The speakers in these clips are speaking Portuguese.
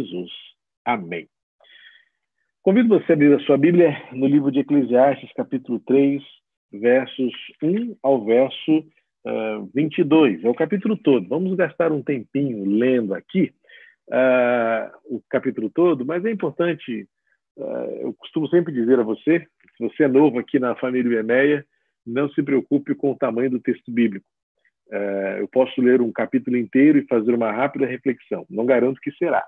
Jesus. Amém. Convido você a abrir a sua Bíblia no livro de Eclesiastes, capítulo 3, versos 1 ao verso uh, 22. É o capítulo todo. Vamos gastar um tempinho lendo aqui uh, o capítulo todo, mas é importante, uh, eu costumo sempre dizer a você, se você é novo aqui na família Emeia, não se preocupe com o tamanho do texto bíblico. Eu posso ler um capítulo inteiro e fazer uma rápida reflexão. Não garanto que será.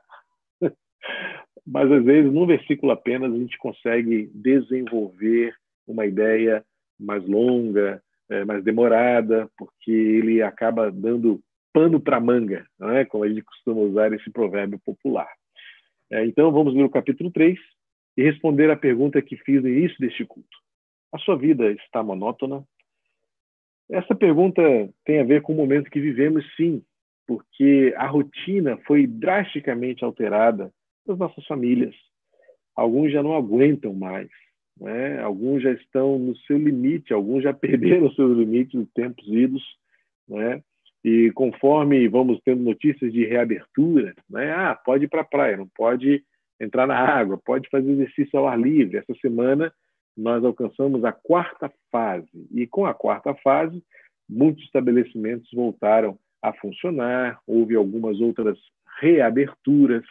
Mas às vezes, num versículo apenas, a gente consegue desenvolver uma ideia mais longa, é, mais demorada, porque ele acaba dando pano para manga, é? como a gente costuma usar esse provérbio popular. É, então, vamos ler o capítulo 3 e responder a pergunta que fiz no início deste culto. A sua vida está monótona? Essa pergunta tem a ver com o momento que vivemos, sim, porque a rotina foi drasticamente alterada das nossas famílias. Alguns já não aguentam mais, né? alguns já estão no seu limite, alguns já perderam seus limites de tempos idos, né? E conforme vamos tendo notícias de reabertura, né? Ah, pode ir para a praia, não pode entrar na água, pode fazer exercício ao ar livre. Essa semana nós alcançamos a quarta fase e com a quarta fase muitos estabelecimentos voltaram a funcionar, houve algumas outras reaberturas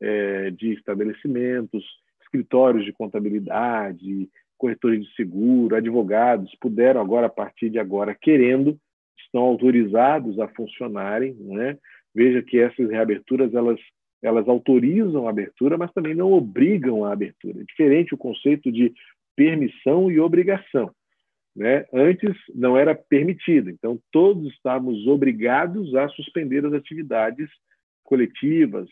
é, de estabelecimentos, escritórios de contabilidade, corretores de seguro, advogados puderam agora, a partir de agora, querendo, estão autorizados a funcionarem. Né? Veja que essas reaberturas elas elas autorizam a abertura, mas também não obrigam a abertura. É diferente o conceito de permissão e obrigação. Né? Antes não era permitido, então todos estávamos obrigados a suspender as atividades coletivas,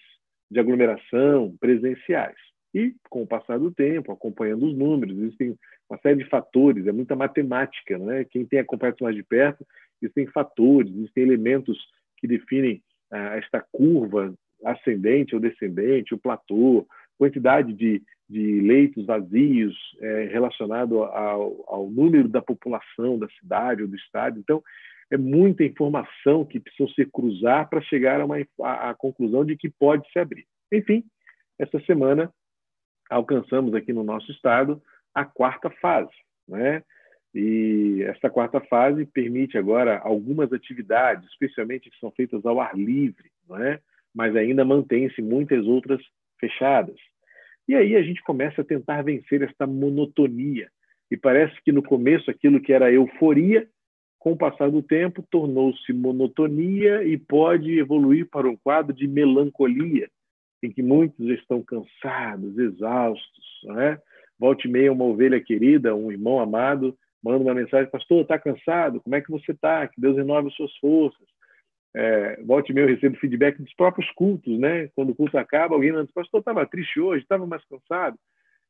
de aglomeração, presenciais. E, com o passar do tempo, acompanhando os números, existem uma série de fatores, é muita matemática, né? Quem tem acompanhado mais de perto, existem fatores, existem elementos que definem ah, esta curva ascendente ou descendente, o platô, quantidade de, de leitos vazios é, relacionado ao, ao, número da população da cidade ou do estado. Então, é muita informação que precisa se cruzar para chegar a, uma, a, a conclusão de que pode se abrir. Enfim, essa semana alcançamos aqui no nosso estado a quarta fase, né? E essa quarta fase permite agora algumas atividades, especialmente que são feitas ao ar livre, não é? Mas ainda mantém-se muitas outras fechadas. E aí a gente começa a tentar vencer esta monotonia. E parece que no começo aquilo que era euforia, com o passar do tempo, tornou-se monotonia e pode evoluir para um quadro de melancolia, em que muitos estão cansados, exaustos. Né? Volte meia, uma ovelha querida, um irmão amado, manda uma mensagem: Pastor, está cansado? Como é que você está? Que Deus renove as suas forças. É, volte meia, eu recebo feedback dos próprios cultos, né? Quando o culto acaba, alguém manda: Pastor, estava triste hoje, estava mais cansado.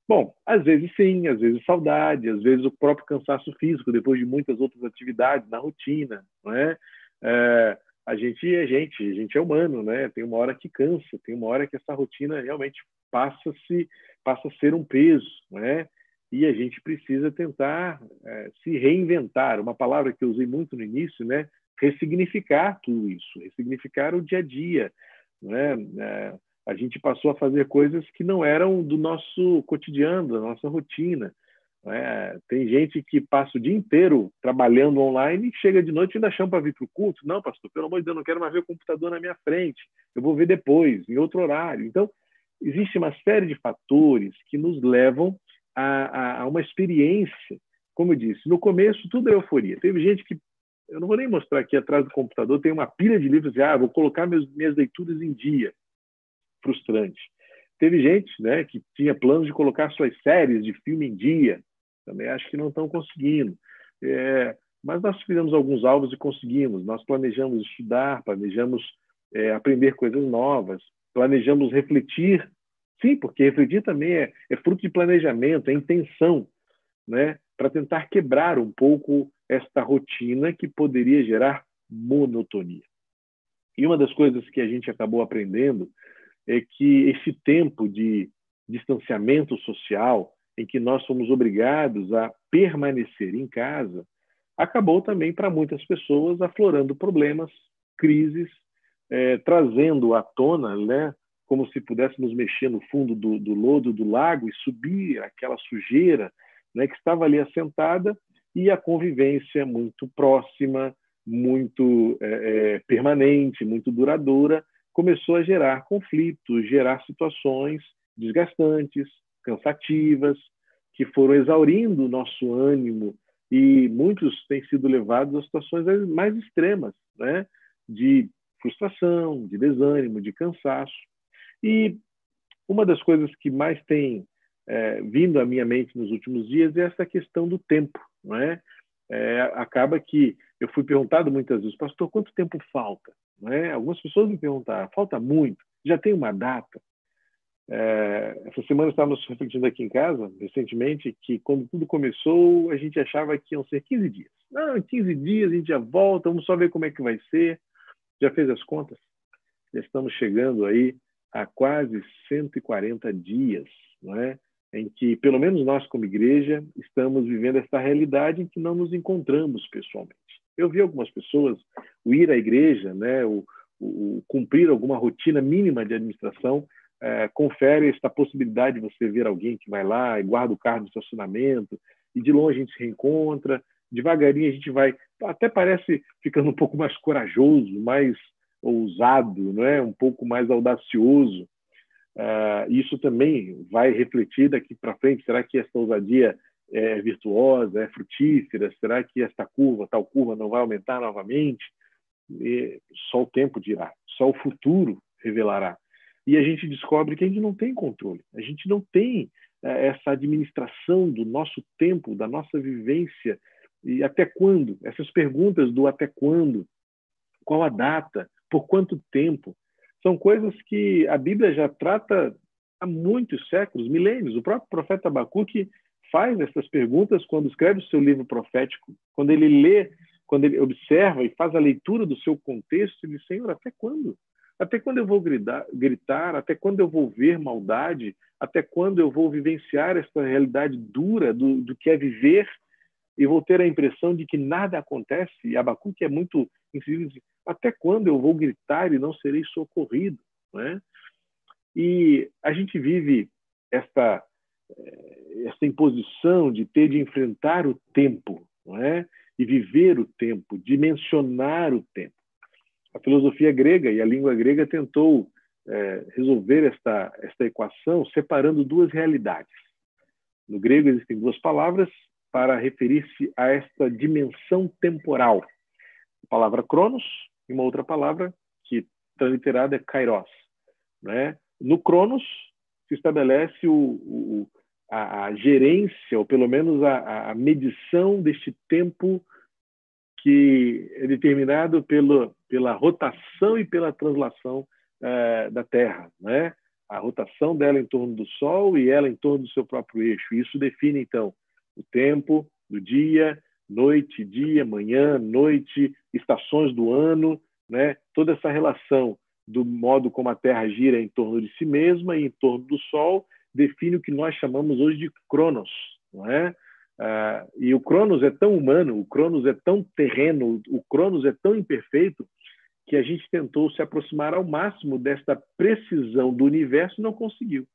Bom, às vezes sim, às vezes saudade, às vezes o próprio cansaço físico, depois de muitas outras atividades na rotina, não é? é a gente é gente, a gente é humano, né? Tem uma hora que cansa, tem uma hora que essa rotina realmente passa se passa a ser um peso, né? E a gente precisa tentar é, se reinventar. Uma palavra que eu usei muito no início, né? Ressignificar tudo isso, ressignificar o dia a dia, né? É, a gente passou a fazer coisas que não eram do nosso cotidiano, da nossa rotina. É, tem gente que passa o dia inteiro trabalhando online e chega de noite e ainda chama para vir para o culto. Não, pastor, pelo amor de Deus, não quero mais ver o computador na minha frente. Eu vou ver depois, em outro horário. Então, existe uma série de fatores que nos levam a, a, a uma experiência. Como eu disse, no começo tudo é euforia. Teve gente que, eu não vou nem mostrar aqui atrás do computador, tem uma pilha de livros ah, vou colocar meus, minhas leituras em dia. Frustrante. Teve gente né, que tinha planos de colocar suas séries de filme em dia também acho que não estão conseguindo. É, mas nós fizemos alguns alvos e conseguimos. Nós planejamos estudar, planejamos é, aprender coisas novas, planejamos refletir. Sim, porque refletir também é, é fruto de planejamento, é intenção, né? para tentar quebrar um pouco esta rotina que poderia gerar monotonia. E uma das coisas que a gente acabou aprendendo é que esse tempo de distanciamento social, em que nós fomos obrigados a permanecer em casa, acabou também para muitas pessoas aflorando problemas, crises, é, trazendo à tona né, como se pudéssemos mexer no fundo do, do lodo do lago e subir aquela sujeira né, que estava ali assentada e a convivência muito próxima, muito é, é, permanente, muito duradoura, começou a gerar conflitos, gerar situações desgastantes, cansativas, que foram exaurindo o nosso ânimo e muitos têm sido levados a situações mais extremas, né? de frustração, de desânimo, de cansaço. E uma das coisas que mais tem é, vindo à minha mente nos últimos dias é essa questão do tempo. Não é? é? acaba que eu fui perguntado muitas vezes, pastor, quanto tempo falta? É? Algumas pessoas me perguntaram, falta muito, já tem uma data? É, essa semana estávamos refletindo aqui em casa, recentemente, que quando tudo começou, a gente achava que iam ser 15 dias. Não, em 15 dias a gente já volta, vamos só ver como é que vai ser. Já fez as contas? Já estamos chegando aí a quase 140 dias, não é? em que, pelo menos nós, como igreja, estamos vivendo essa realidade em que não nos encontramos pessoalmente. Eu vi algumas pessoas, o ir à igreja, né, o, o, cumprir alguma rotina mínima de administração, é, confere esta possibilidade de você ver alguém que vai lá e guarda o carro no estacionamento, e de longe a gente se reencontra, devagarinho a gente vai, até parece ficando um pouco mais corajoso, mais ousado, não é? um pouco mais audacioso. Uh, isso também vai refletir daqui para frente. Será que essa ousadia é virtuosa, é frutífera? Será que esta curva, tal curva, não vai aumentar novamente? E só o tempo dirá, só o futuro revelará e a gente descobre que a gente não tem controle, a gente não tem é, essa administração do nosso tempo, da nossa vivência e até quando? Essas perguntas do até quando, qual a data, por quanto tempo, são coisas que a Bíblia já trata há muitos séculos, milênios. O próprio profeta Abacuque faz essas perguntas quando escreve o seu livro profético, quando ele lê, quando ele observa e faz a leitura do seu contexto, ele diz, Senhor, até quando? Até quando eu vou gritar, gritar? Até quando eu vou ver maldade? Até quando eu vou vivenciar essa realidade dura do, do que é viver e vou ter a impressão de que nada acontece? E Abacuque é muito incisivo. Até quando eu vou gritar e não serei socorrido? Né? E a gente vive esta essa imposição de ter de enfrentar o tempo, não é? E viver o tempo, dimensionar o tempo a filosofia grega e a língua grega tentou é, resolver esta, esta equação separando duas realidades. No grego existem duas palavras para referir-se a esta dimensão temporal. A palavra cronos e uma outra palavra que transliterada é kairos. Né? No cronos se estabelece o, o, a, a, gerência, ou pelo menos a, a medição deste tempo que é determinado pelo, pela rotação e pela translação é, da Terra, né? A rotação dela em torno do Sol e ela em torno do seu próprio eixo. Isso define então o tempo do dia, noite, dia, manhã, noite, estações do ano, né? Toda essa relação do modo como a Terra gira em torno de si mesma e em torno do Sol define o que nós chamamos hoje de Cronos, não é? Uh, e o Cronos é tão humano, o Cronos é tão terreno, o Cronos é tão imperfeito que a gente tentou se aproximar ao máximo desta precisão do universo e não conseguiu.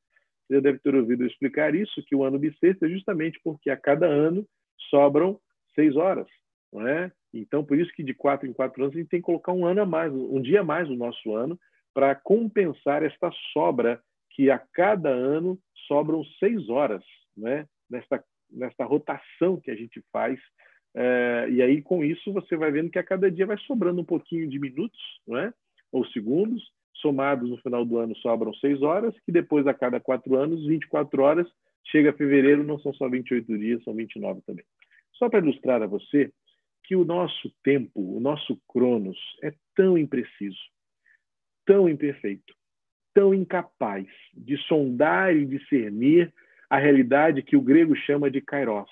Você deve ter ouvido explicar isso, que o ano bissexto é justamente porque a cada ano sobram seis horas, não é? Então, por isso que de quatro em quatro anos a gente tem que colocar um ano a mais, um dia a mais no nosso ano, para compensar esta sobra que a cada ano sobram seis horas, né? Nesta nesta rotação que a gente faz. É, e aí, com isso, você vai vendo que a cada dia vai sobrando um pouquinho de minutos, não é? ou segundos, somados no final do ano sobram seis horas, que depois, a cada quatro anos, 24 horas, chega fevereiro, não são só 28 dias, são 29 também. Só para ilustrar a você que o nosso tempo, o nosso cronos, é tão impreciso, tão imperfeito, tão incapaz de sondar e discernir a realidade que o grego chama de kairos,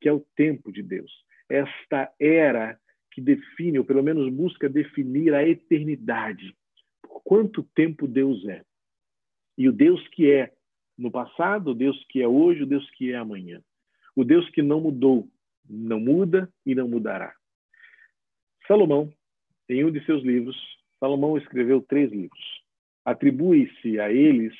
que é o tempo de Deus. Esta era que define, ou pelo menos busca definir a eternidade. Por quanto tempo Deus é. E o Deus que é no passado, o Deus que é hoje, o Deus que é amanhã. O Deus que não mudou, não muda e não mudará. Salomão, em um de seus livros, Salomão escreveu três livros. Atribui-se a eles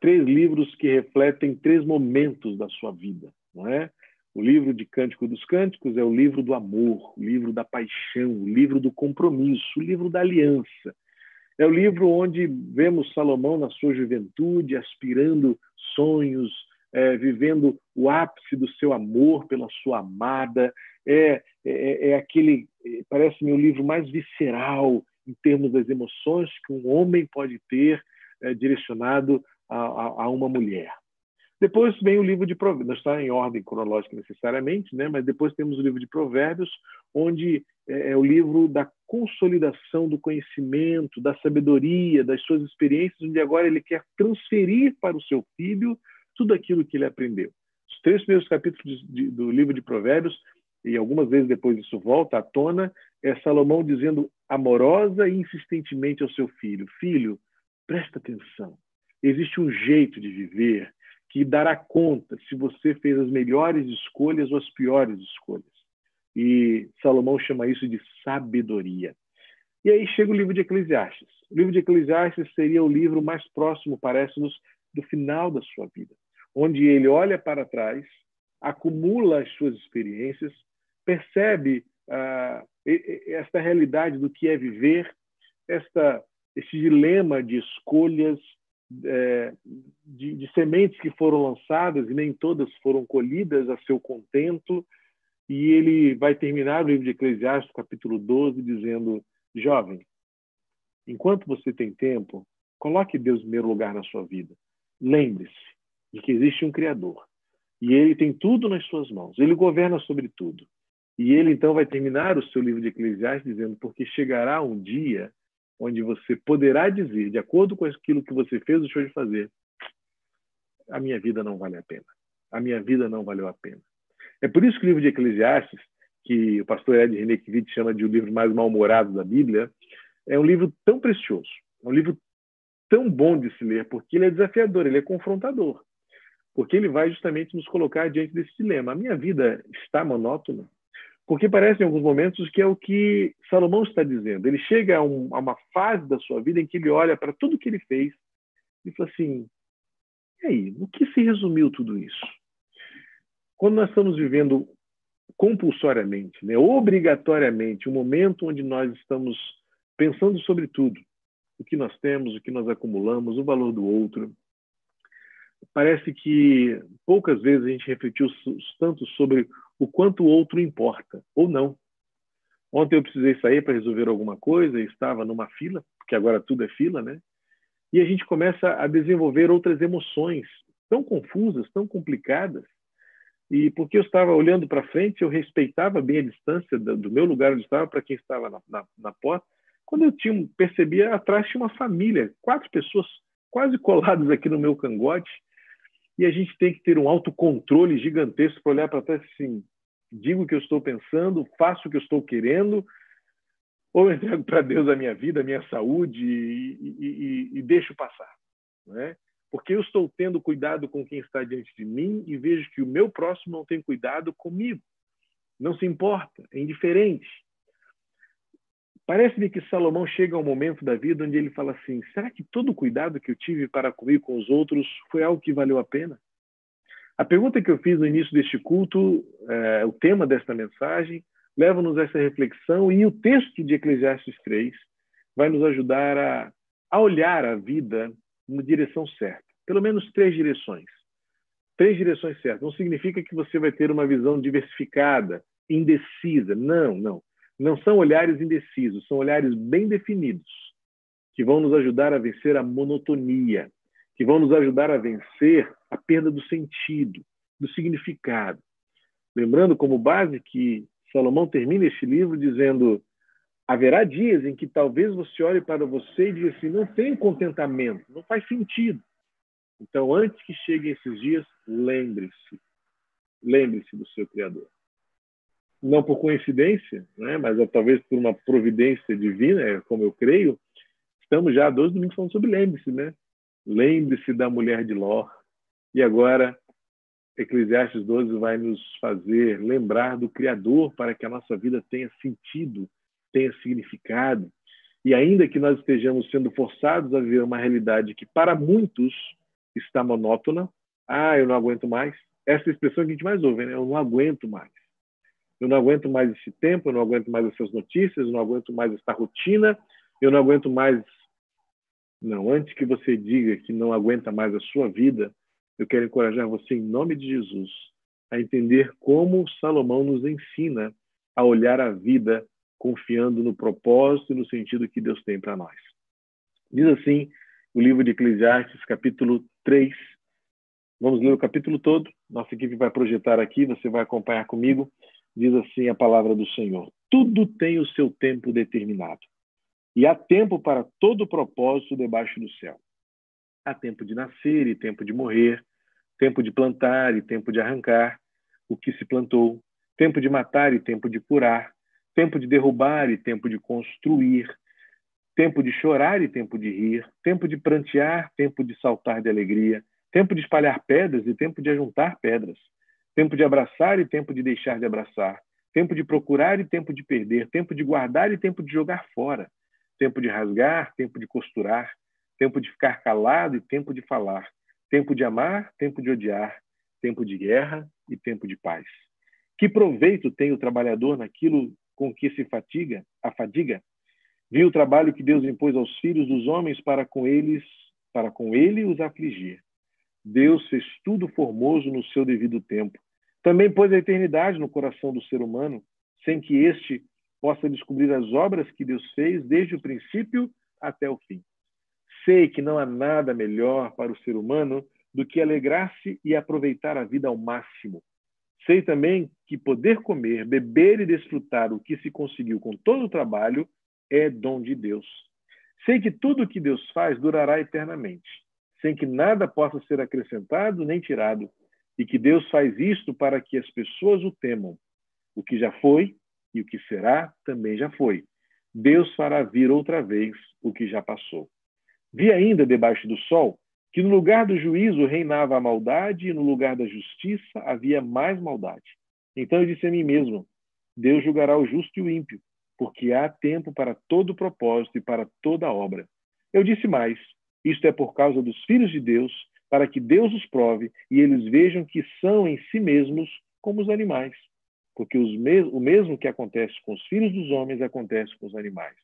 três livros que refletem três momentos da sua vida, não é? O livro de Cântico dos Cânticos é o livro do amor, o livro da paixão, o livro do compromisso, o livro da aliança. É o livro onde vemos Salomão na sua juventude aspirando sonhos, é, vivendo o ápice do seu amor pela sua amada. É, é, é aquele, parece-me, o livro mais visceral em termos das emoções que um homem pode ter é, direcionado a, a, a, uma mulher. Depois vem o livro de Provérbios, não está em ordem cronológica necessariamente, né? mas depois temos o livro de Provérbios, onde é, é o livro da consolidação do conhecimento, da sabedoria, das suas experiências, onde agora ele quer transferir para o seu filho tudo aquilo que ele aprendeu. Os três primeiros capítulos de, de, do livro de Provérbios, e algumas vezes depois isso volta à tona, é Salomão dizendo amorosa e insistentemente ao seu filho: Filho, presta atenção. Existe um jeito de viver que dará conta se você fez as melhores escolhas ou as piores escolhas. E Salomão chama isso de sabedoria. E aí chega o livro de Eclesiastes. O livro de Eclesiastes seria o livro mais próximo, parece-nos, do final da sua vida, onde ele olha para trás, acumula as suas experiências, percebe ah, esta realidade do que é viver, esta, este dilema de escolhas, é, de, de, sementes que foram lançadas e nem todas foram colhidas a seu contento. E ele vai terminar o livro de Eclesiastes, capítulo 12, dizendo: Jovem, enquanto você tem tempo, coloque Deus em primeiro lugar na sua vida. Lembre-se de que existe um Criador e ele tem tudo nas suas mãos, ele governa sobre tudo. E ele então vai terminar o seu livro de Eclesiastes dizendo: Porque chegará um dia onde você poderá dizer, de acordo com aquilo que você fez ou deixou de fazer, a minha vida não vale a pena. A minha vida não valeu a pena. É por isso que o livro de Eclesiastes, que o pastor Ed Renekiewicz chama de o livro mais mal-humorado da Bíblia, é um livro tão precioso, é um livro tão bom de se ler, porque ele é desafiador, ele é confrontador. Porque ele vai justamente nos colocar diante desse dilema. A minha vida está monótona? Porque parece em alguns momentos que é o que Salomão está dizendo. Ele chega a, um, a uma fase da sua vida em que ele olha para tudo que ele fez e fala assim: e aí, no que se resumiu tudo isso? Quando nós estamos vivendo compulsoriamente, né, obrigatoriamente, um momento onde nós estamos pensando sobre tudo, o que nós temos, o que nós acumulamos, o valor do outro, parece que poucas vezes a gente refletiu tanto sobre o quanto o outro importa, ou não. Ontem eu precisei sair para resolver alguma coisa estava numa fila, porque agora tudo é fila, né? E a gente começa a desenvolver outras emoções tão confusas, tão complicadas. E porque eu estava olhando para frente, eu respeitava bem a distância do meu lugar onde estava para quem estava na, na, na, porta. Quando eu tinha, percebia, atrás tinha uma família, quatro pessoas quase coladas aqui no meu cangote, e a gente tem que ter um autocontrole gigantesco para olhar para trás assim, digo o que eu estou pensando, faço o que eu estou querendo, ou entrego para Deus a minha vida, a minha saúde e, e, e, e deixo passar. Né? Porque eu estou tendo cuidado com quem está diante de mim e vejo que o meu próximo não tem cuidado comigo. Não se importa, é indiferente. Parece-me que Salomão chega a um momento da vida onde ele fala assim: será que todo o cuidado que eu tive para comigo com os outros foi algo que valeu a pena? A pergunta que eu fiz no início deste culto, é, o tema desta mensagem, leva-nos a essa reflexão e o texto de Eclesiastes 3 vai nos ajudar a, a olhar a vida na direção certa. Pelo menos três direções. Três direções certas. Não significa que você vai ter uma visão diversificada, indecisa. Não, não. Não são olhares indecisos, são olhares bem definidos, que vão nos ajudar a vencer a monotonia, que vão nos ajudar a vencer a perda do sentido, do significado. Lembrando como base que Salomão termina este livro dizendo: haverá dias em que talvez você olhe para você e diga assim: não tem contentamento, não faz sentido. Então, antes que cheguem esses dias, lembre-se, lembre-se do seu Criador não por coincidência, né, mas é, talvez por uma providência divina, é como eu creio, estamos já há dois domingos falando sobre lembre-se, né? Lembre-se da mulher de Ló. E agora, Eclesiastes 12 vai nos fazer lembrar do Criador para que a nossa vida tenha sentido, tenha significado. E ainda que nós estejamos sendo forçados a viver uma realidade que para muitos está monótona, ah, eu não aguento mais. Essa é expressão que a gente mais ouve, né? Eu não aguento mais. Eu não aguento mais esse tempo, eu não aguento mais essas notícias, eu não aguento mais essa rotina, eu não aguento mais. Não, antes que você diga que não aguenta mais a sua vida, eu quero encorajar você, em nome de Jesus, a entender como Salomão nos ensina a olhar a vida confiando no propósito e no sentido que Deus tem para nós. Diz assim o livro de Eclesiastes, capítulo 3. Vamos ler o capítulo todo. Nossa equipe vai projetar aqui, você vai acompanhar comigo. Diz assim a palavra do Senhor: Tudo tem o seu tempo determinado, e há tempo para todo propósito debaixo do céu. Há tempo de nascer e tempo de morrer, tempo de plantar e tempo de arrancar o que se plantou, tempo de matar e tempo de curar, tempo de derrubar e tempo de construir, tempo de chorar e tempo de rir, tempo de prantear, tempo de saltar de alegria, tempo de espalhar pedras e tempo de ajuntar pedras, tempo de abraçar e tempo de deixar de abraçar, tempo de procurar e tempo de perder, tempo de guardar e tempo de jogar fora, tempo de rasgar, tempo de costurar, tempo de ficar calado e tempo de falar, tempo de amar, tempo de odiar, tempo de guerra e tempo de paz. Que proveito tem o trabalhador naquilo com que se fatiga, a fadiga? Viu o trabalho que Deus impôs aos filhos dos homens para com eles, para com ele os afligir. Deus fez tudo formoso no seu devido tempo. Também pôs a eternidade no coração do ser humano, sem que este possa descobrir as obras que Deus fez desde o princípio até o fim. Sei que não há nada melhor para o ser humano do que alegrar-se e aproveitar a vida ao máximo. Sei também que poder comer, beber e desfrutar o que se conseguiu com todo o trabalho é dom de Deus. Sei que tudo o que Deus faz durará eternamente, sem que nada possa ser acrescentado nem tirado, e que Deus faz isto para que as pessoas o temam. O que já foi e o que será também já foi. Deus fará vir outra vez o que já passou. Vi ainda debaixo do sol que no lugar do juízo reinava a maldade e no lugar da justiça havia mais maldade. Então eu disse a mim mesmo: Deus julgará o justo e o ímpio, porque há tempo para todo propósito e para toda obra. Eu disse mais: isto é por causa dos filhos de Deus, para que Deus os prove e eles vejam que são em si mesmos como os animais. Porque mes o mesmo que acontece com os filhos dos homens acontece com os animais.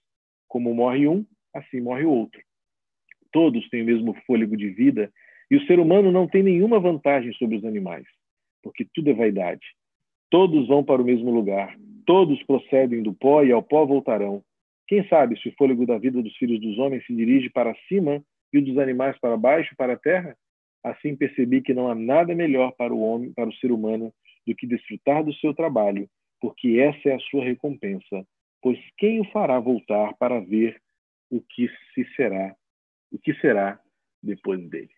Como morre um, assim morre o outro todos têm o mesmo fôlego de vida, e o ser humano não tem nenhuma vantagem sobre os animais, porque tudo é vaidade. Todos vão para o mesmo lugar, todos procedem do pó e ao pó voltarão. Quem sabe se o fôlego da vida dos filhos dos homens se dirige para cima e o dos animais para baixo, para a terra? Assim percebi que não há nada melhor para o homem, para o ser humano, do que desfrutar do seu trabalho, porque essa é a sua recompensa. Pois quem o fará voltar para ver o que se será o que será depois dele.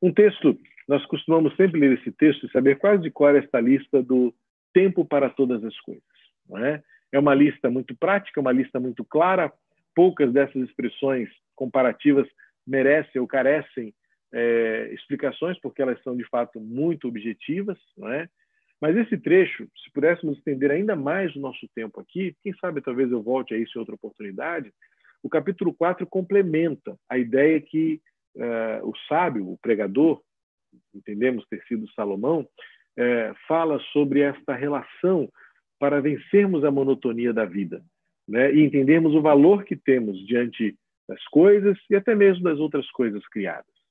Um texto, nós costumamos sempre ler esse texto e saber quase de é esta lista do tempo para todas as coisas. É? é uma lista muito prática, uma lista muito clara. Poucas dessas expressões comparativas merecem ou carecem é, explicações, porque elas são de fato muito objetivas. Não é? Mas esse trecho, se pudéssemos estender ainda mais o nosso tempo aqui, quem sabe talvez eu volte a isso em outra oportunidade, o capítulo 4 complementa a ideia que uh, o sábio, o pregador, entendemos ter sido Salomão, uh, fala sobre esta relação para vencermos a monotonia da vida né? e entendermos o valor que temos diante das coisas e até mesmo das outras coisas criadas.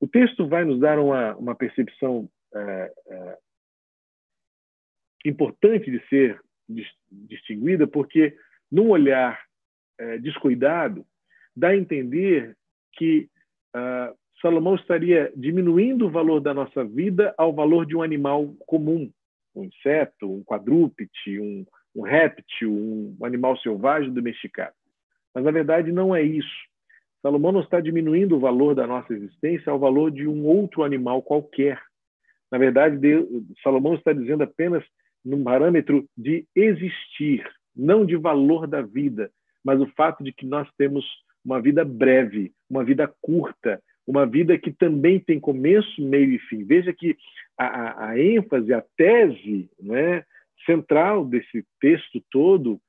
O texto vai nos dar uma, uma percepção uh, importante de ser distinguida, porque num olhar é, descuidado, dá a entender que ah, Salomão estaria diminuindo o valor da nossa vida ao valor de um animal comum, um inseto, um quadrúpede, um, um réptil, um animal selvagem domesticado. Mas, na verdade, não é isso. Salomão não está diminuindo o valor da nossa existência ao valor de um outro animal qualquer. Na verdade, Deus, Salomão está dizendo apenas num parâmetro de existir, não de valor da vida, mas o fato de que nós temos uma vida breve, uma vida curta, uma vida que também tem começo, meio e fim. Veja que a, a, a ênfase, a tese né, central desse texto todo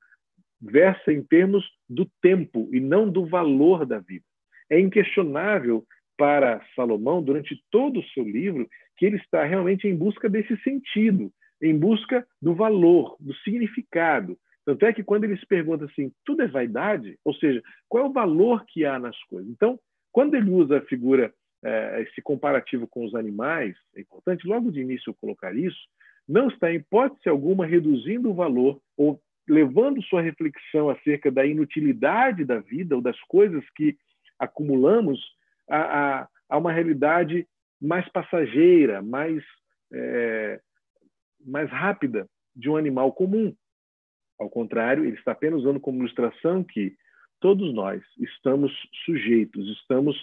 versa em termos do tempo e não do valor da vida. É inquestionável para Salomão, durante todo o seu livro, que ele está realmente em busca desse sentido, em busca do valor, do significado. Tanto é que quando ele se pergunta assim, tudo é vaidade? Ou seja, qual é o valor que há nas coisas? Então, quando ele usa a figura, eh, esse comparativo com os animais, é importante logo de início colocar isso, não está em hipótese alguma reduzindo o valor ou levando sua reflexão acerca da inutilidade da vida ou das coisas que acumulamos a, a, a uma realidade mais passageira, mais, é, mais rápida de um animal comum. Ao contrário, ele está apenas usando como ilustração que todos nós estamos sujeitos, estamos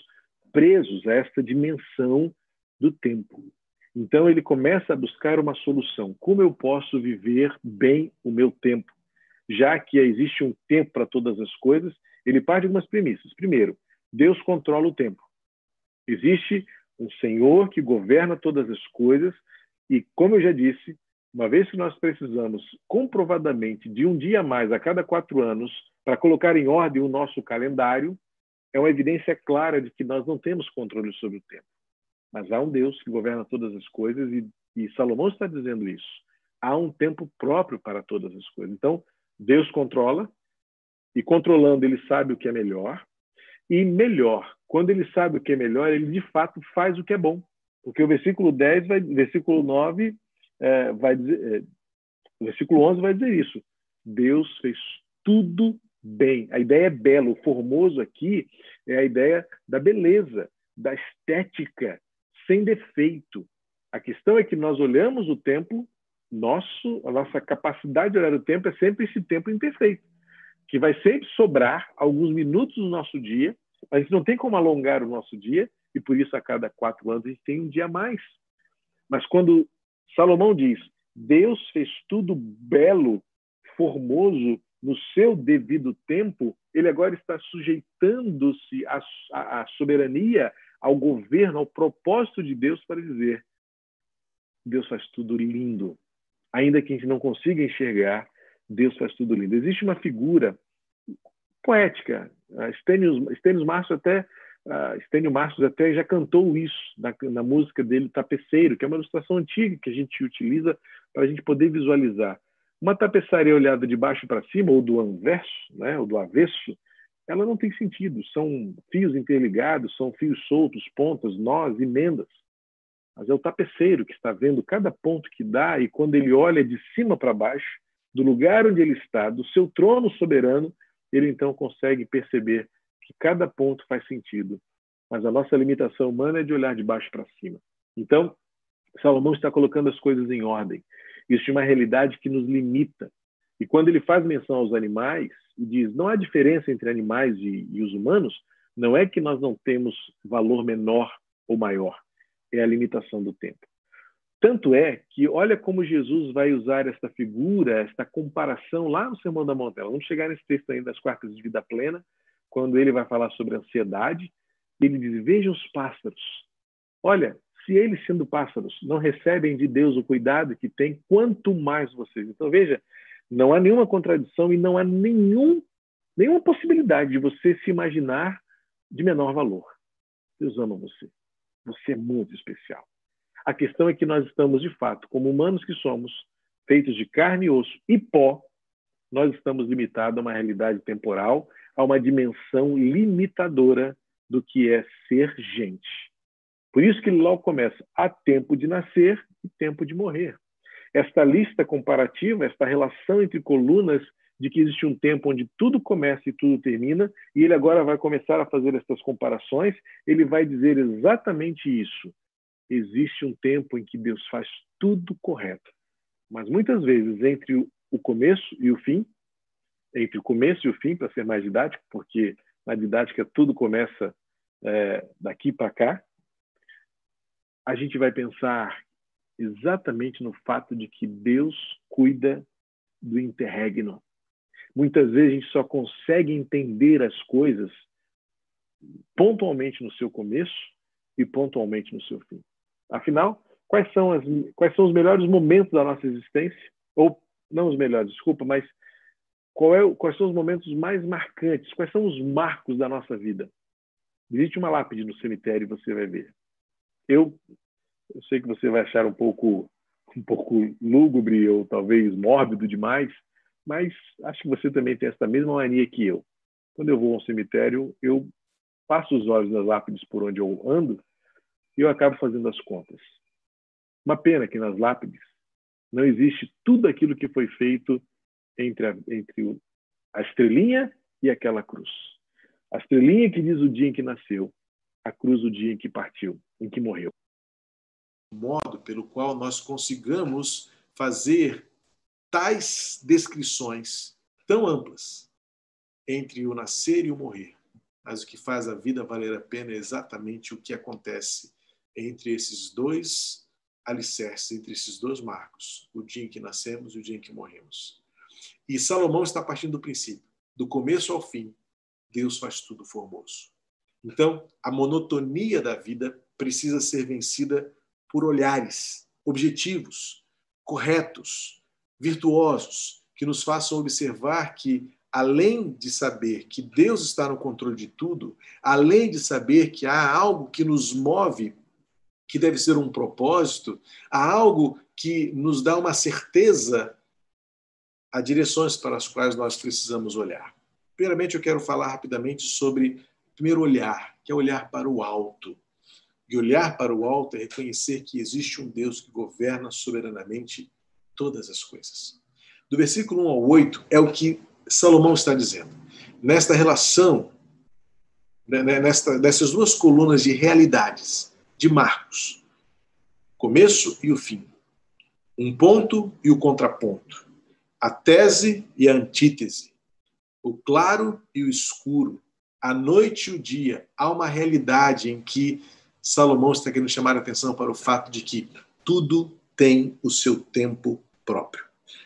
presos a esta dimensão do tempo. Então ele começa a buscar uma solução. Como eu posso viver bem o meu tempo? Já que existe um tempo para todas as coisas, ele parte de algumas premissas. Primeiro, Deus controla o tempo. Existe um Senhor que governa todas as coisas e, como eu já disse, uma vez que nós precisamos comprovadamente de um dia a mais a cada quatro anos para colocar em ordem o nosso calendário, é uma evidência clara de que nós não temos controle sobre o tempo. Mas há um Deus que governa todas as coisas e, e Salomão está dizendo isso. Há um tempo próprio para todas as coisas. Então, Deus controla e controlando ele sabe o que é melhor e melhor. Quando ele sabe o que é melhor, ele de fato faz o que é bom. Porque o versículo 10 vai, versículo 9 é, vai dizer, é, o versículo 11 vai dizer isso. Deus fez tudo bem. A ideia é belo. O formoso aqui é a ideia da beleza, da estética, sem defeito. A questão é que nós olhamos o tempo, nosso, a nossa capacidade de olhar o tempo é sempre esse tempo imperfeito, que vai sempre sobrar alguns minutos do nosso dia, a gente não tem como alongar o nosso dia, e por isso a cada quatro anos a gente tem um dia a mais. Mas quando Salomão diz, Deus fez tudo belo, formoso, no seu devido tempo, ele agora está sujeitando-se à, à, soberania, ao governo, ao propósito de Deus para dizer: Deus faz tudo lindo. Ainda que a gente não consiga enxergar, Deus faz tudo lindo. Existe uma figura poética. Estênio, Estênio Márcio até uh, Estênio Márcio até já cantou isso na, na música dele Tapeceiro, que é uma ilustração antiga que a gente utiliza para a gente poder visualizar. Uma tapeçaria olhada de baixo para cima, ou do anverso, né, ou do avesso, ela não tem sentido. São fios interligados, são fios soltos, pontas, nós, emendas. Mas é o tapeceiro que está vendo cada ponto que dá e quando ele olha de cima para baixo, do lugar onde ele está, do seu trono soberano, ele então consegue perceber que cada ponto faz sentido. Mas a nossa limitação humana é de olhar de baixo para cima. Então, Salomão está colocando as coisas em ordem. Isso é uma realidade que nos limita. E quando ele faz menção aos animais e diz não há diferença entre animais e, e os humanos, não é que nós não temos valor menor ou maior, é a limitação do tempo. Tanto é que olha como Jesus vai usar esta figura, esta comparação lá no Sermão da Montanha. Vamos chegar nesse texto ainda das quartas de vida plena, quando ele vai falar sobre ansiedade. Ele diz: Veja os pássaros. Olha, se eles, sendo pássaros, não recebem de Deus o cuidado que tem, quanto mais vocês. Então, veja, não há nenhuma contradição e não há nenhum, nenhuma possibilidade de você se imaginar de menor valor. Deus ama você. Você é muito especial. A questão é que nós estamos, de fato, como humanos que somos, feitos de carne e osso e pó, nós estamos limitados a uma realidade temporal, a uma dimensão limitadora do que é ser gente. Por isso que logo começa: há tempo de nascer e tempo de morrer. Esta lista comparativa, esta relação entre colunas de que existe um tempo onde tudo começa e tudo termina, e ele agora vai começar a fazer essas comparações, ele vai dizer exatamente isso. Existe um tempo em que Deus faz tudo correto. Mas muitas vezes, entre o começo e o fim, entre o começo e o fim, para ser mais didático, porque na didática tudo começa é, daqui para cá, a gente vai pensar exatamente no fato de que Deus cuida do interregno. Muitas vezes a gente só consegue entender as coisas pontualmente no seu começo e pontualmente no seu fim. Afinal, quais são, as, quais são os melhores momentos da nossa existência? Ou, não os melhores, desculpa, mas é, quais são os momentos mais marcantes? Quais são os marcos da nossa vida? Visite uma lápide no cemitério e você vai ver. Eu, eu sei que você vai achar um pouco um pouco lúgubre ou talvez mórbido demais, mas acho que você também tem essa mesma mania que eu. Quando eu vou a um cemitério, eu passo os olhos nas lápides por onde eu ando e eu acabo fazendo as contas. Uma pena que nas lápides não existe tudo aquilo que foi feito entre a, entre a estrelinha e aquela cruz. A estrelinha que diz o dia em que nasceu, a cruz o dia em que partiu, em que morreu. Modo pelo qual nós consigamos fazer tais descrições tão amplas entre o nascer e o morrer. Mas o que faz a vida valer a pena é exatamente o que acontece entre esses dois alicerces, entre esses dois marcos, o dia em que nascemos e o dia em que morremos. E Salomão está partindo do princípio, do começo ao fim, Deus faz tudo formoso. Então, a monotonia da vida precisa ser vencida por olhares objetivos, corretos, virtuosos, que nos façam observar que, além de saber que Deus está no controle de tudo, além de saber que há algo que nos move, que deve ser um propósito, há algo que nos dá uma certeza há direções para as quais nós precisamos olhar. Primeiramente, eu quero falar rapidamente sobre o primeiro olhar, que é olhar para o alto. E olhar para o alto é reconhecer que existe um Deus que governa soberanamente todas as coisas. Do versículo 1 ao 8 é o que Salomão está dizendo. Nesta relação, né, né, nessas duas colunas de realidades, de marcos, começo e o fim, um ponto e o contraponto, a tese e a antítese, o claro e o escuro, a noite e o dia. Há uma realidade em que Salomão está querendo chamar a atenção para o fato de que tudo tem o seu tempo próprio.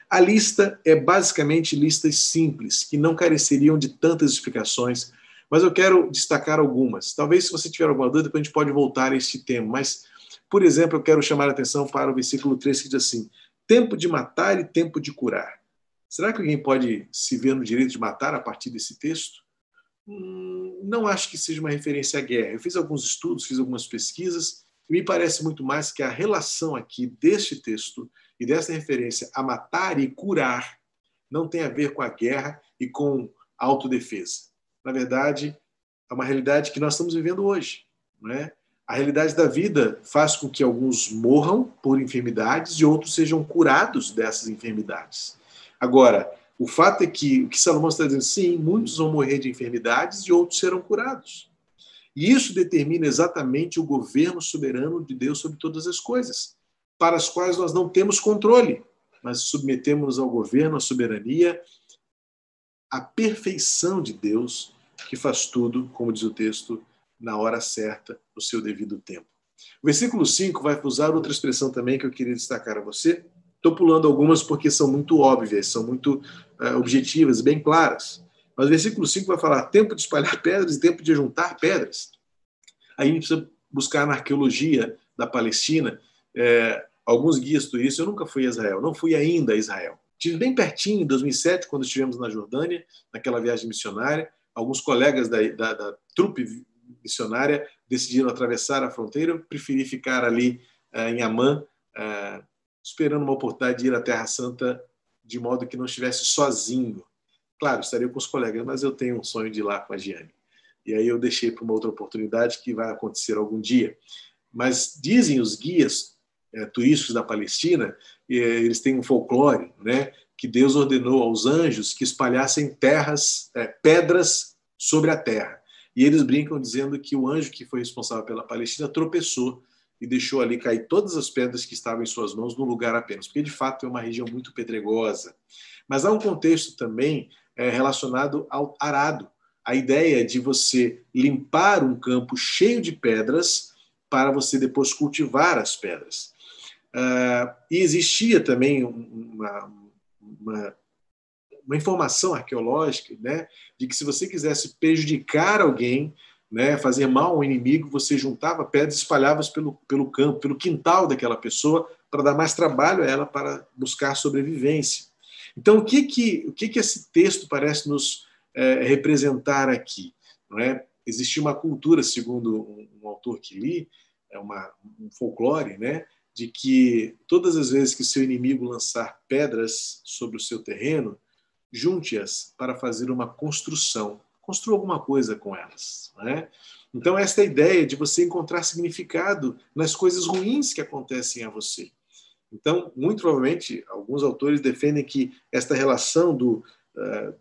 A lista é basicamente listas simples, que não careceriam de tantas explicações, mas eu quero destacar algumas. Talvez, se você tiver alguma dúvida, depois a gente pode voltar a este tema. Mas, por exemplo, eu quero chamar a atenção para o versículo 3, que diz assim: tempo de matar e tempo de curar. Será que alguém pode se ver no direito de matar a partir desse texto? Hum, não acho que seja uma referência à guerra. Eu fiz alguns estudos, fiz algumas pesquisas, e me parece muito mais que a relação aqui deste texto e dessa referência a matar e curar não tem a ver com a guerra e com autodefesa. Na verdade, é uma realidade que nós estamos vivendo hoje. Não é? A realidade da vida faz com que alguns morram por enfermidades e outros sejam curados dessas enfermidades. Agora, o fato é que o que Salomão está dizendo, sim, muitos vão morrer de enfermidades e outros serão curados. E isso determina exatamente o governo soberano de Deus sobre todas as coisas, para as quais nós não temos controle, mas submetemos ao governo, à soberania, à perfeição de Deus, que faz tudo, como diz o texto, na hora certa, no seu devido tempo. O versículo 5 vai usar outra expressão também que eu queria destacar a você, Estou pulando algumas porque são muito óbvias, são muito uh, objetivas, bem claras. Mas o versículo 5 vai falar tempo de espalhar pedras e tempo de juntar pedras. Aí a gente precisa buscar na arqueologia da Palestina é, alguns guias turísticos. Eu nunca fui a Israel, não fui ainda a Israel. Estive bem pertinho em 2007, quando estivemos na Jordânia, naquela viagem missionária. Alguns colegas da, da, da trupe missionária decidiram atravessar a fronteira. Eu preferi ficar ali uh, em Amã, uh, esperando uma oportunidade de ir à Terra Santa de modo que não estivesse sozinho. Claro, estaria com os colegas, mas eu tenho um sonho de ir lá com a Giane. E aí eu deixei para uma outra oportunidade que vai acontecer algum dia. Mas dizem os guias é, turísticos da Palestina, eles têm um folclore, né, que Deus ordenou aos anjos que espalhassem terras, é, pedras sobre a terra. E eles brincam dizendo que o anjo que foi responsável pela Palestina tropeçou e deixou ali cair todas as pedras que estavam em suas mãos no lugar apenas, porque de fato é uma região muito pedregosa. Mas há um contexto também é, relacionado ao arado, a ideia de você limpar um campo cheio de pedras para você depois cultivar as pedras. Uh, e existia também uma, uma, uma informação arqueológica né, de que se você quisesse prejudicar alguém, né, fazer mal ao inimigo, você juntava pedras e espalhava pelo, pelo campo, pelo quintal daquela pessoa, para dar mais trabalho a ela para buscar sobrevivência. Então, o que que, o que, que esse texto parece nos é, representar aqui? Não é? Existia uma cultura, segundo um, um autor que li, é uma, um folclore, né? De que todas as vezes que seu inimigo lançar pedras sobre o seu terreno, junte-as para fazer uma construção. Construa alguma coisa com elas. Né? Então, esta é ideia de você encontrar significado nas coisas ruins que acontecem a você. Então, muito provavelmente, alguns autores defendem que esta relação do, uh,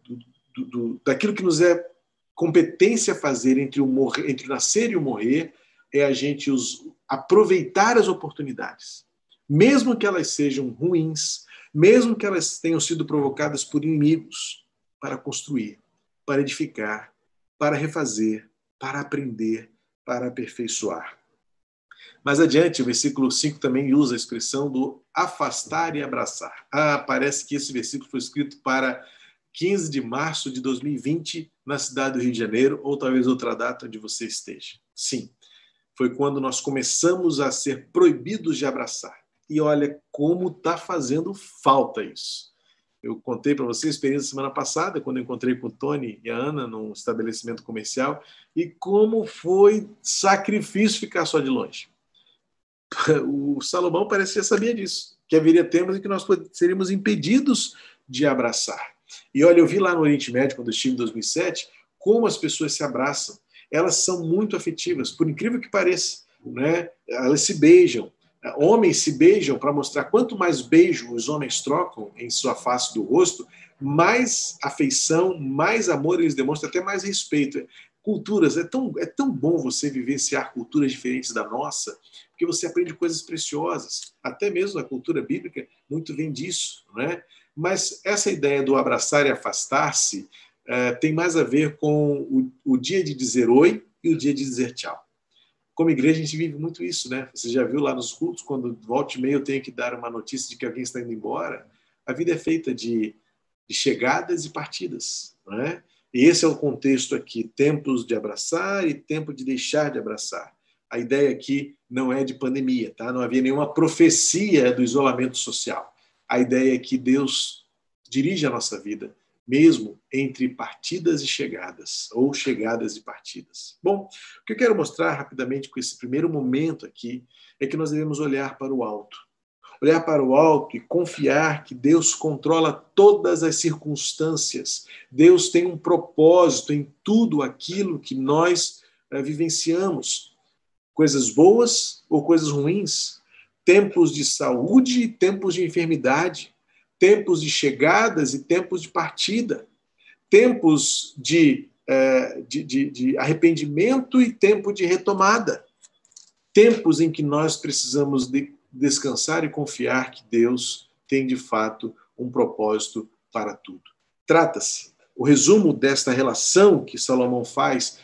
do, do daquilo que nos é competência fazer entre o, morrer, entre o nascer e o morrer é a gente os, aproveitar as oportunidades, mesmo que elas sejam ruins, mesmo que elas tenham sido provocadas por inimigos, para construir, para edificar, para refazer, para aprender, para aperfeiçoar. Mais adiante, o versículo 5 também usa a expressão do afastar e abraçar. Ah, parece que esse versículo foi escrito para 15 de março de 2020, na cidade do Rio de Janeiro, ou talvez outra data onde você esteja. Sim, foi quando nós começamos a ser proibidos de abraçar. E olha como está fazendo falta isso. Eu contei para você a experiência semana passada, quando encontrei com o Tony e a Ana num estabelecimento comercial, e como foi sacrifício ficar só de longe. O Salomão parecia sabia disso, que haveria tempos em que nós seríamos impedidos de abraçar. E olha, eu vi lá no Oriente Médio, quando eu estive em 2007, como as pessoas se abraçam elas são muito afetivas, por incrível que pareça. Né? Elas se beijam. Homens se beijam para mostrar quanto mais beijo os homens trocam em sua face do rosto, mais afeição, mais amor eles demonstram, até mais respeito. Culturas, é tão, é tão bom você vivenciar culturas diferentes da nossa, porque você aprende coisas preciosas. Até mesmo a cultura bíblica, muito vem disso. Né? Mas essa ideia do abraçar e afastar-se tem mais a ver com o, o, dia de dizer oi e o dia de dizer tchau. Como igreja, a gente vive muito isso, né? Você já viu lá nos cultos, quando volta e meia eu tenho que dar uma notícia de que alguém está indo embora. A vida é feita de, de chegadas e partidas, não é? E esse é o contexto aqui: tempos de abraçar e tempo de deixar de abraçar. A ideia aqui não é de pandemia, tá? Não havia nenhuma profecia do isolamento social. A ideia é que Deus dirige a nossa vida mesmo entre partidas e chegadas, ou chegadas e partidas. Bom, o que eu quero mostrar rapidamente com esse primeiro momento aqui é que nós devemos olhar para o alto. Olhar para o alto e confiar que Deus controla todas as circunstâncias. Deus tem um propósito em tudo aquilo que nós é, vivenciamos. Coisas boas ou coisas ruins, tempos de saúde e tempos de enfermidade, tempos de chegadas e tempos de partida, tempos de, é, de, de, de arrependimento e tempo de retomada, tempos em que nós precisamos de descansar e confiar que Deus tem de fato um propósito para tudo. Trata-se, o resumo desta relação que Salomão faz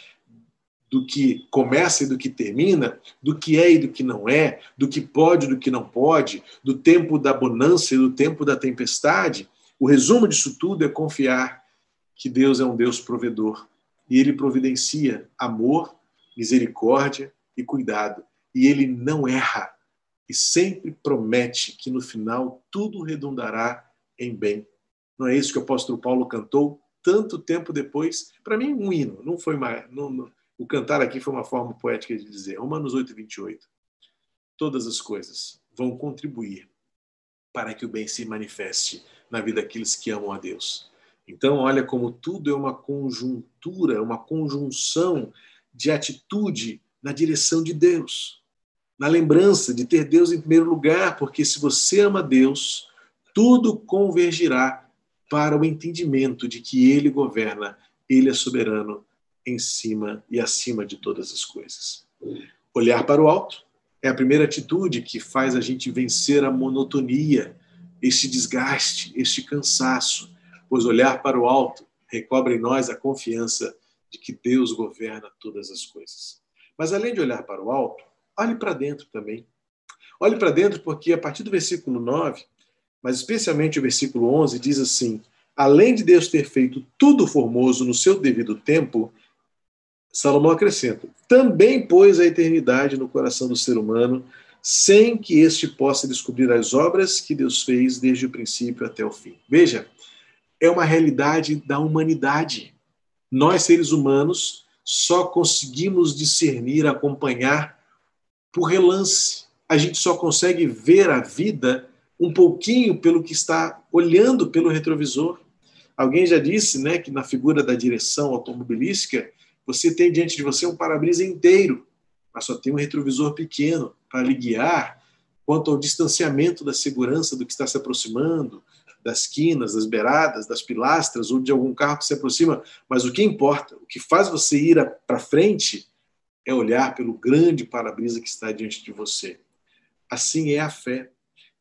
do que começa e do que termina, do que é e do que não é, do que pode e do que não pode, do tempo da bonança e do tempo da tempestade, o resumo disso tudo é confiar que Deus é um Deus provedor e ele providencia amor, misericórdia e cuidado. E ele não erra e sempre promete que no final tudo redundará em bem. Não é isso que o apóstolo Paulo cantou tanto tempo depois? Para mim, um hino, não foi mais. Não, não, o cantar aqui foi uma forma poética de dizer, Romanos 8, 28. Todas as coisas vão contribuir para que o bem se manifeste na vida daqueles que amam a Deus. Então, olha como tudo é uma conjuntura, uma conjunção de atitude na direção de Deus, na lembrança de ter Deus em primeiro lugar, porque se você ama Deus, tudo convergirá para o entendimento de que Ele governa, Ele é soberano em cima e acima de todas as coisas. Olhar para o alto é a primeira atitude que faz a gente vencer a monotonia, este desgaste, este cansaço, pois olhar para o alto recobre em nós a confiança de que Deus governa todas as coisas. Mas além de olhar para o alto, olhe para dentro também. Olhe para dentro porque a partir do versículo 9, mas especialmente o versículo 11, diz assim: Além de Deus ter feito tudo formoso no seu devido tempo, Salomão acrescenta: também pôs a eternidade no coração do ser humano, sem que este possa descobrir as obras que Deus fez desde o princípio até o fim. Veja, é uma realidade da humanidade. Nós, seres humanos, só conseguimos discernir, acompanhar por relance. A gente só consegue ver a vida um pouquinho pelo que está olhando pelo retrovisor. Alguém já disse, né, que na figura da direção automobilística, você tem diante de você um para-brisa inteiro, mas só tem um retrovisor pequeno para lhe guiar quanto ao distanciamento da segurança do que está se aproximando, das quinas, das beiradas, das pilastras ou de algum carro que se aproxima, mas o que importa, o que faz você ir para frente é olhar pelo grande para-brisa que está diante de você. Assim é a fé.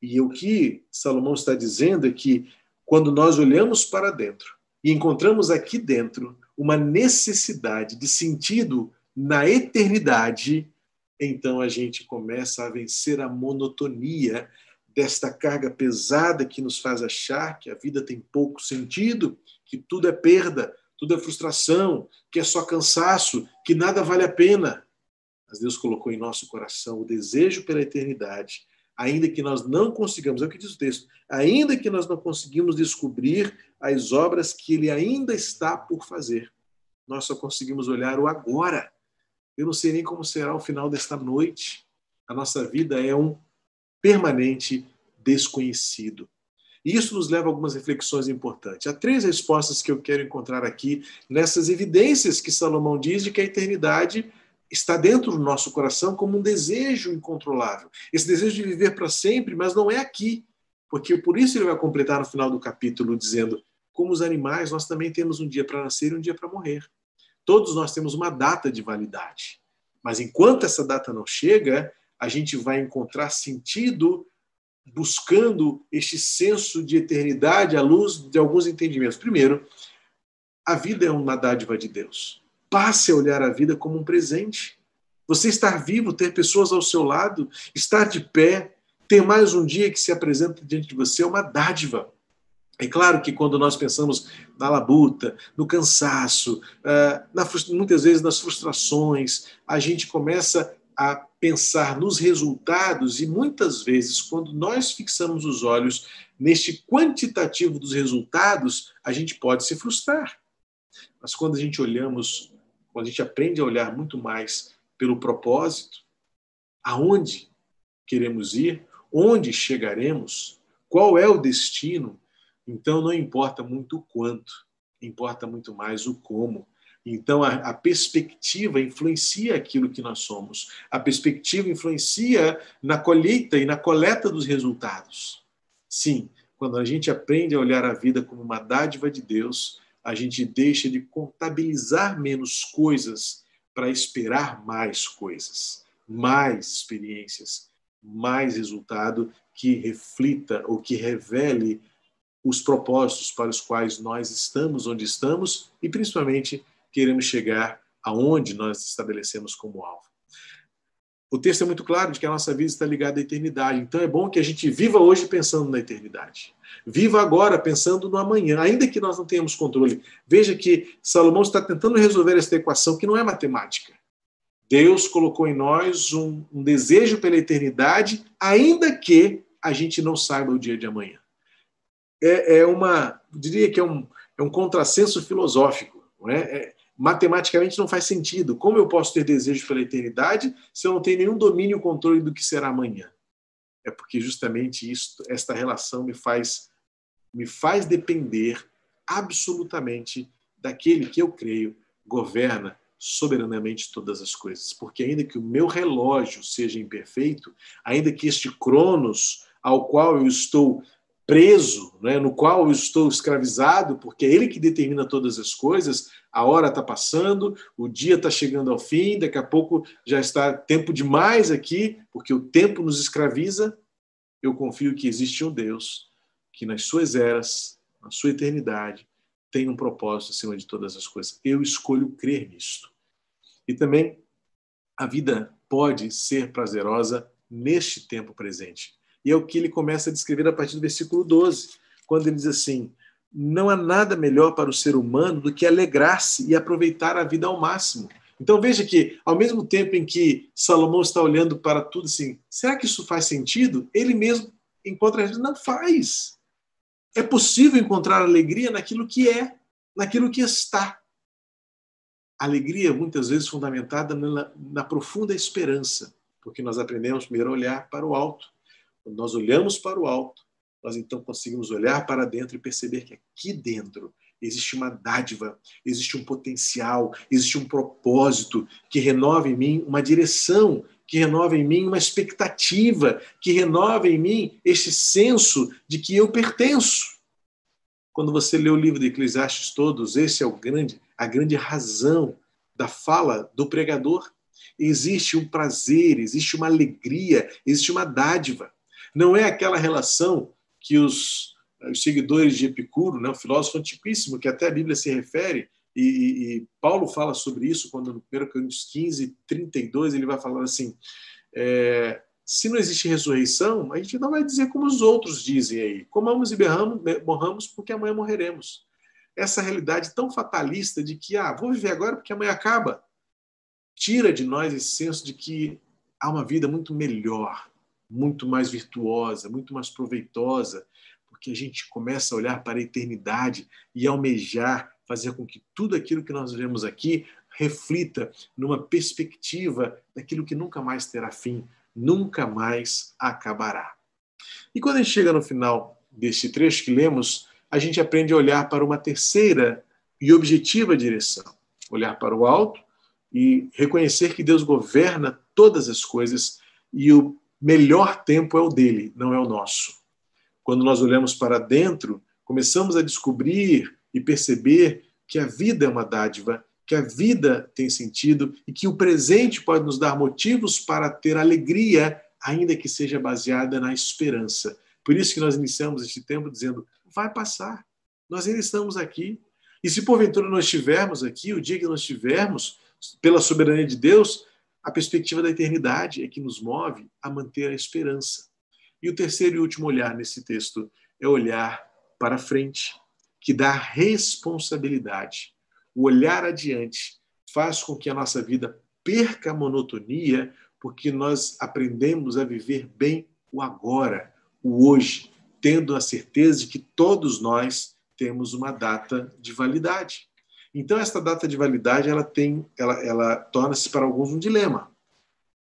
E o que Salomão está dizendo é que quando nós olhamos para dentro e encontramos aqui dentro uma necessidade de sentido na eternidade, então a gente começa a vencer a monotonia desta carga pesada que nos faz achar que a vida tem pouco sentido, que tudo é perda, tudo é frustração, que é só cansaço, que nada vale a pena. Mas Deus colocou em nosso coração o desejo pela eternidade, ainda que nós não consigamos, é o que diz o texto, ainda que nós não conseguimos descobrir as obras que Ele ainda está por fazer, nós só conseguimos olhar o agora eu não sei nem como será o final desta noite. A nossa vida é um permanente desconhecido. E isso nos leva a algumas reflexões importantes. Há três respostas que eu quero encontrar aqui nessas evidências que Salomão diz de que a eternidade está dentro do nosso coração como um desejo incontrolável. Esse desejo de viver para sempre, mas não é aqui. Porque por isso ele vai completar no final do capítulo dizendo: como os animais, nós também temos um dia para nascer e um dia para morrer. Todos nós temos uma data de validade. Mas enquanto essa data não chega, a gente vai encontrar sentido buscando este senso de eternidade à luz de alguns entendimentos. Primeiro, a vida é uma dádiva de Deus. Passe a olhar a vida como um presente. Você estar vivo, ter pessoas ao seu lado, estar de pé, ter mais um dia que se apresenta diante de você é uma dádiva. É claro que quando nós pensamos na labuta, no cansaço, ah, na, muitas vezes nas frustrações, a gente começa a pensar nos resultados e muitas vezes, quando nós fixamos os olhos neste quantitativo dos resultados, a gente pode se frustrar. Mas quando a gente olhamos, quando a gente aprende a olhar muito mais pelo propósito, aonde queremos ir, onde chegaremos, qual é o destino, então não importa muito o quanto, importa muito mais o como. Então a, a, perspectiva influencia aquilo que nós somos. A perspectiva influencia na colheita e na coleta dos resultados. Sim, quando a gente aprende a olhar a vida como uma dádiva de Deus, a gente deixa de contabilizar menos coisas para esperar mais coisas, mais experiências, mais resultado que reflita ou que revele os propósitos para os quais nós estamos onde estamos e, principalmente, queremos chegar aonde nós estabelecemos como alvo. O texto é muito claro de que a nossa vida está ligada à eternidade. Então é bom que a gente viva hoje pensando na eternidade. Viva agora pensando no amanhã, ainda que nós não tenhamos controle. Veja que Salomão está tentando resolver esta equação que não é matemática. Deus colocou em nós um, um desejo pela eternidade, ainda que a gente não saiba o dia de amanhã é, é uma, diria que é um, é um contrassenso filosófico. Não é? é? matematicamente não faz sentido. Como eu posso ter desejo pela eternidade se eu não tenho nenhum domínio e controle do que será amanhã? É porque justamente isso, esta relação me faz me faz depender absolutamente daquele que eu creio governa soberanamente todas as coisas. Porque ainda que o meu relógio seja imperfeito, ainda que este cronos ao qual eu estou preso, né, no qual eu estou escravizado, porque é ele que determina todas as coisas, a hora está passando, o dia está chegando ao fim, daqui a pouco já está tempo demais aqui, porque o tempo nos escraviza. Eu confio que existe um Deus que nas suas eras, na sua eternidade, tem um propósito acima de todas as coisas. Eu escolho crer nisto. E também a vida pode ser prazerosa neste tempo presente. E é o que ele começa a descrever a partir do versículo 12, quando ele diz assim: Não há nada melhor para o ser humano do que alegrar-se e aproveitar a vida ao máximo. Então veja que, ao mesmo tempo em que Salomão está olhando para tudo assim, será que isso faz sentido? Ele mesmo encontra a gente, não faz. É possível encontrar alegria naquilo que é, naquilo que está. Alegria, muitas vezes, fundamentada na, na profunda esperança, porque nós aprendemos primeiro a olhar para o alto. Quando nós olhamos para o alto, nós então conseguimos olhar para dentro e perceber que aqui dentro existe uma dádiva, existe um potencial, existe um propósito que renova em mim uma direção, que renova em mim uma expectativa, que renova em mim este senso de que eu pertenço. Quando você lê o livro de Eclesiastes todos, esse é o grande, a grande razão da fala do pregador. Existe um prazer, existe uma alegria, existe uma dádiva. Não é aquela relação que os, os seguidores de Epicuro, né, um filósofo antiquíssimo, que até a Bíblia se refere, e, e, e Paulo fala sobre isso quando no 1 Coríntios 15, 32, ele vai falar assim: é, se não existe ressurreição, a gente não vai dizer como os outros dizem aí, comamos e berramos, morramos porque amanhã morreremos. Essa realidade tão fatalista de que, ah, vou viver agora porque amanhã acaba, tira de nós esse senso de que há uma vida muito melhor, muito mais virtuosa, muito mais proveitosa, porque a gente começa a olhar para a eternidade e almejar fazer com que tudo aquilo que nós vemos aqui reflita numa perspectiva daquilo que nunca mais terá fim, nunca mais acabará. E quando a gente chega no final deste trecho que lemos, a gente aprende a olhar para uma terceira e objetiva direção: olhar para o alto e reconhecer que Deus governa todas as coisas e o melhor tempo é o dele, não é o nosso. Quando nós olhamos para dentro, começamos a descobrir e perceber que a vida é uma dádiva, que a vida tem sentido e que o presente pode nos dar motivos para ter alegria, ainda que seja baseada na esperança. Por isso que nós iniciamos este tempo dizendo: vai passar. Nós ainda estamos aqui. E se porventura nós estivermos aqui, o dia que nós estivermos, pela soberania de Deus, a perspectiva da eternidade é que nos move a manter a esperança. E o terceiro e último olhar nesse texto é olhar para frente, que dá responsabilidade. O olhar adiante faz com que a nossa vida perca a monotonia, porque nós aprendemos a viver bem o agora, o hoje, tendo a certeza de que todos nós temos uma data de validade. Então, esta data de validade ela tem, ela, ela torna-se para alguns um dilema.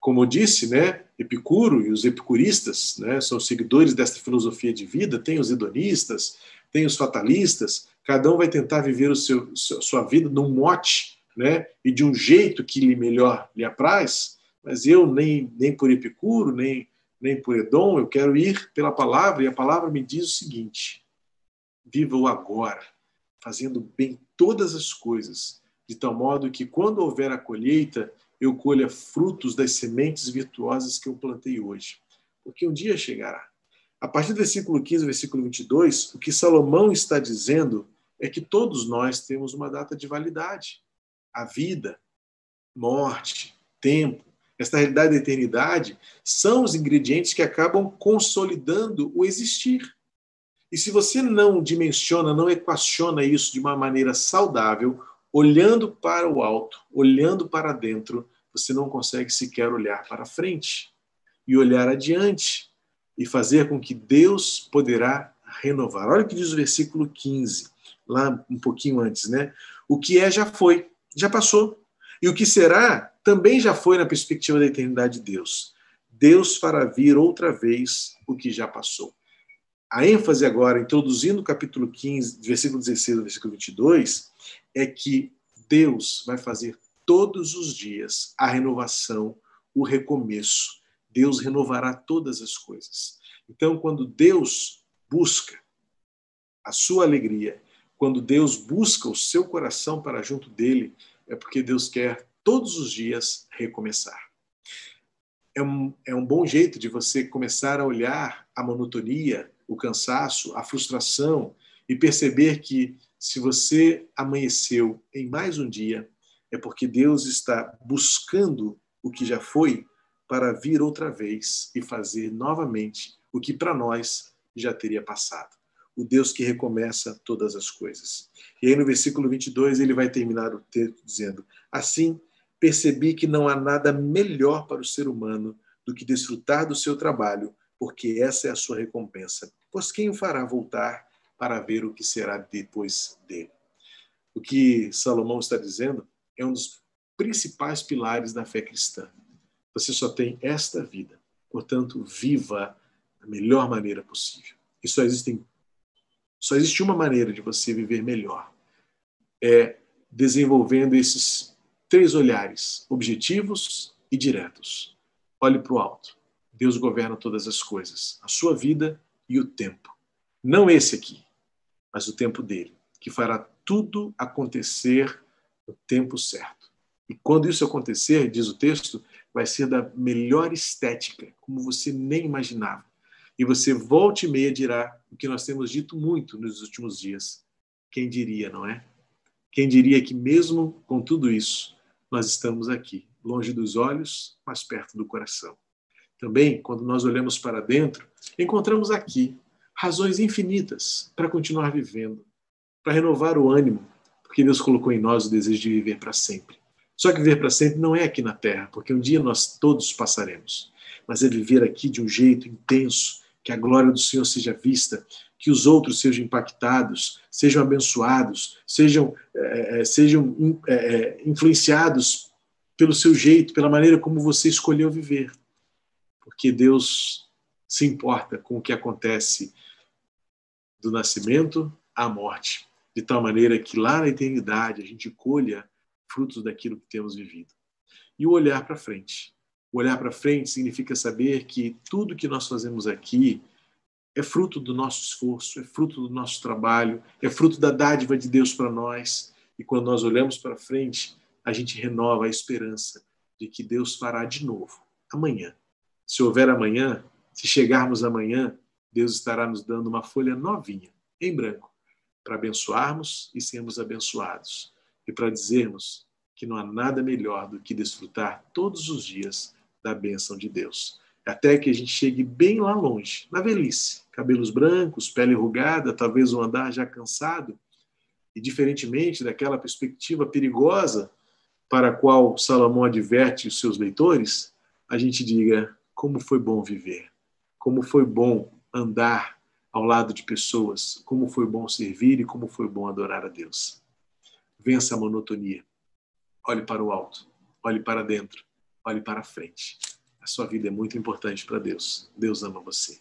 Como eu disse, né, Epicuro e os epicuristas né, são seguidores desta filosofia de vida, tem os hedonistas, tem os fatalistas, cada um vai tentar viver o seu, sua vida num mote né, e de um jeito que lhe melhor lhe apraz, mas eu nem, nem por Epicuro, nem, nem por Edom, eu quero ir pela palavra, e a palavra me diz o seguinte: viva o agora, fazendo bem todas as coisas, de tal modo que, quando houver a colheita, eu colha frutos das sementes virtuosas que eu plantei hoje. Porque um dia chegará. A partir do versículo 15, versículo 22, o que Salomão está dizendo é que todos nós temos uma data de validade. A vida, morte, tempo, esta realidade da eternidade são os ingredientes que acabam consolidando o existir. E se você não dimensiona, não equaciona isso de uma maneira saudável, olhando para o alto, olhando para dentro, você não consegue sequer olhar para frente e olhar adiante e fazer com que Deus poderá renovar. Olha o que diz o versículo 15, lá um pouquinho antes, né? O que é já foi, já passou. E o que será também já foi na perspectiva da eternidade de Deus. Deus fará vir outra vez o que já passou a ênfase agora, introduzindo o capítulo 15, versículo 16 ao versículo 22, é que Deus vai fazer todos os dias a renovação, o recomeço. Deus renovará todas as coisas. Então, quando Deus busca a sua alegria, quando Deus busca o seu coração para junto dele, é porque Deus quer todos os dias recomeçar. É um, é um bom jeito de você começar a olhar a monotonia, o cansaço, a frustração e perceber que se você amanheceu em mais um dia, é porque Deus está buscando o que já foi para vir outra vez e fazer novamente o que para nós já teria passado. O Deus que recomeça todas as coisas. E aí no versículo 22 ele vai terminar o texto dizendo: Assim percebi que não há nada melhor para o ser humano do que desfrutar do seu trabalho, porque essa é a sua recompensa. Pois quem o fará voltar para ver o que será depois dele? O que Salomão está dizendo é um dos principais pilares da fé cristã. Você só tem esta vida, portanto, viva da melhor maneira possível. E só, existem, só existe uma maneira de você viver melhor: é desenvolvendo esses três olhares, objetivos e diretos. Olhe para o alto. Deus governa todas as coisas, a sua vida e o tempo. Não esse aqui, mas o tempo dele, que fará tudo acontecer no tempo certo. E quando isso acontecer, diz o texto, vai ser da melhor estética, como você nem imaginava. E você volte e meia dirá o que nós temos dito muito nos últimos dias. Quem diria, não é? Quem diria que mesmo com tudo isso, nós estamos aqui, longe dos olhos, mas perto do coração. Também, quando nós olhamos para dentro, encontramos aqui razões infinitas para continuar vivendo, para renovar o ânimo, porque Deus colocou em nós o desejo de viver para sempre. Só que viver para sempre não é aqui na terra, porque um dia nós todos passaremos, mas é viver aqui de um jeito intenso, que a glória do Senhor seja vista, que os outros sejam impactados, sejam abençoados, sejam, é, sejam é, influenciados pelo seu jeito, pela maneira como você escolheu viver. Porque Deus se importa com o que acontece do nascimento à morte, de tal maneira que lá na eternidade a gente colha frutos daquilo que temos vivido. E o olhar para frente. O olhar para frente significa saber que tudo que nós fazemos aqui é fruto do nosso esforço, é fruto do nosso trabalho, é fruto da dádiva de Deus para nós. E quando nós olhamos para frente, a gente renova a esperança de que Deus fará de novo amanhã. Se houver amanhã, se chegarmos amanhã, Deus estará nos dando uma folha novinha, em branco, para abençoarmos e sermos abençoados. E para dizermos que não há nada melhor do que desfrutar todos os dias da bênção de Deus. Até que a gente chegue bem lá longe, na velhice, cabelos brancos, pele enrugada, talvez um andar já cansado, e diferentemente daquela perspectiva perigosa para a qual Salomão adverte os seus leitores, a gente diga como foi bom viver, como foi bom andar ao lado de pessoas, como foi bom servir e como foi bom adorar a Deus. Vença a monotonia. Olhe para o alto, olhe para dentro, olhe para frente. A sua vida é muito importante para Deus. Deus ama você.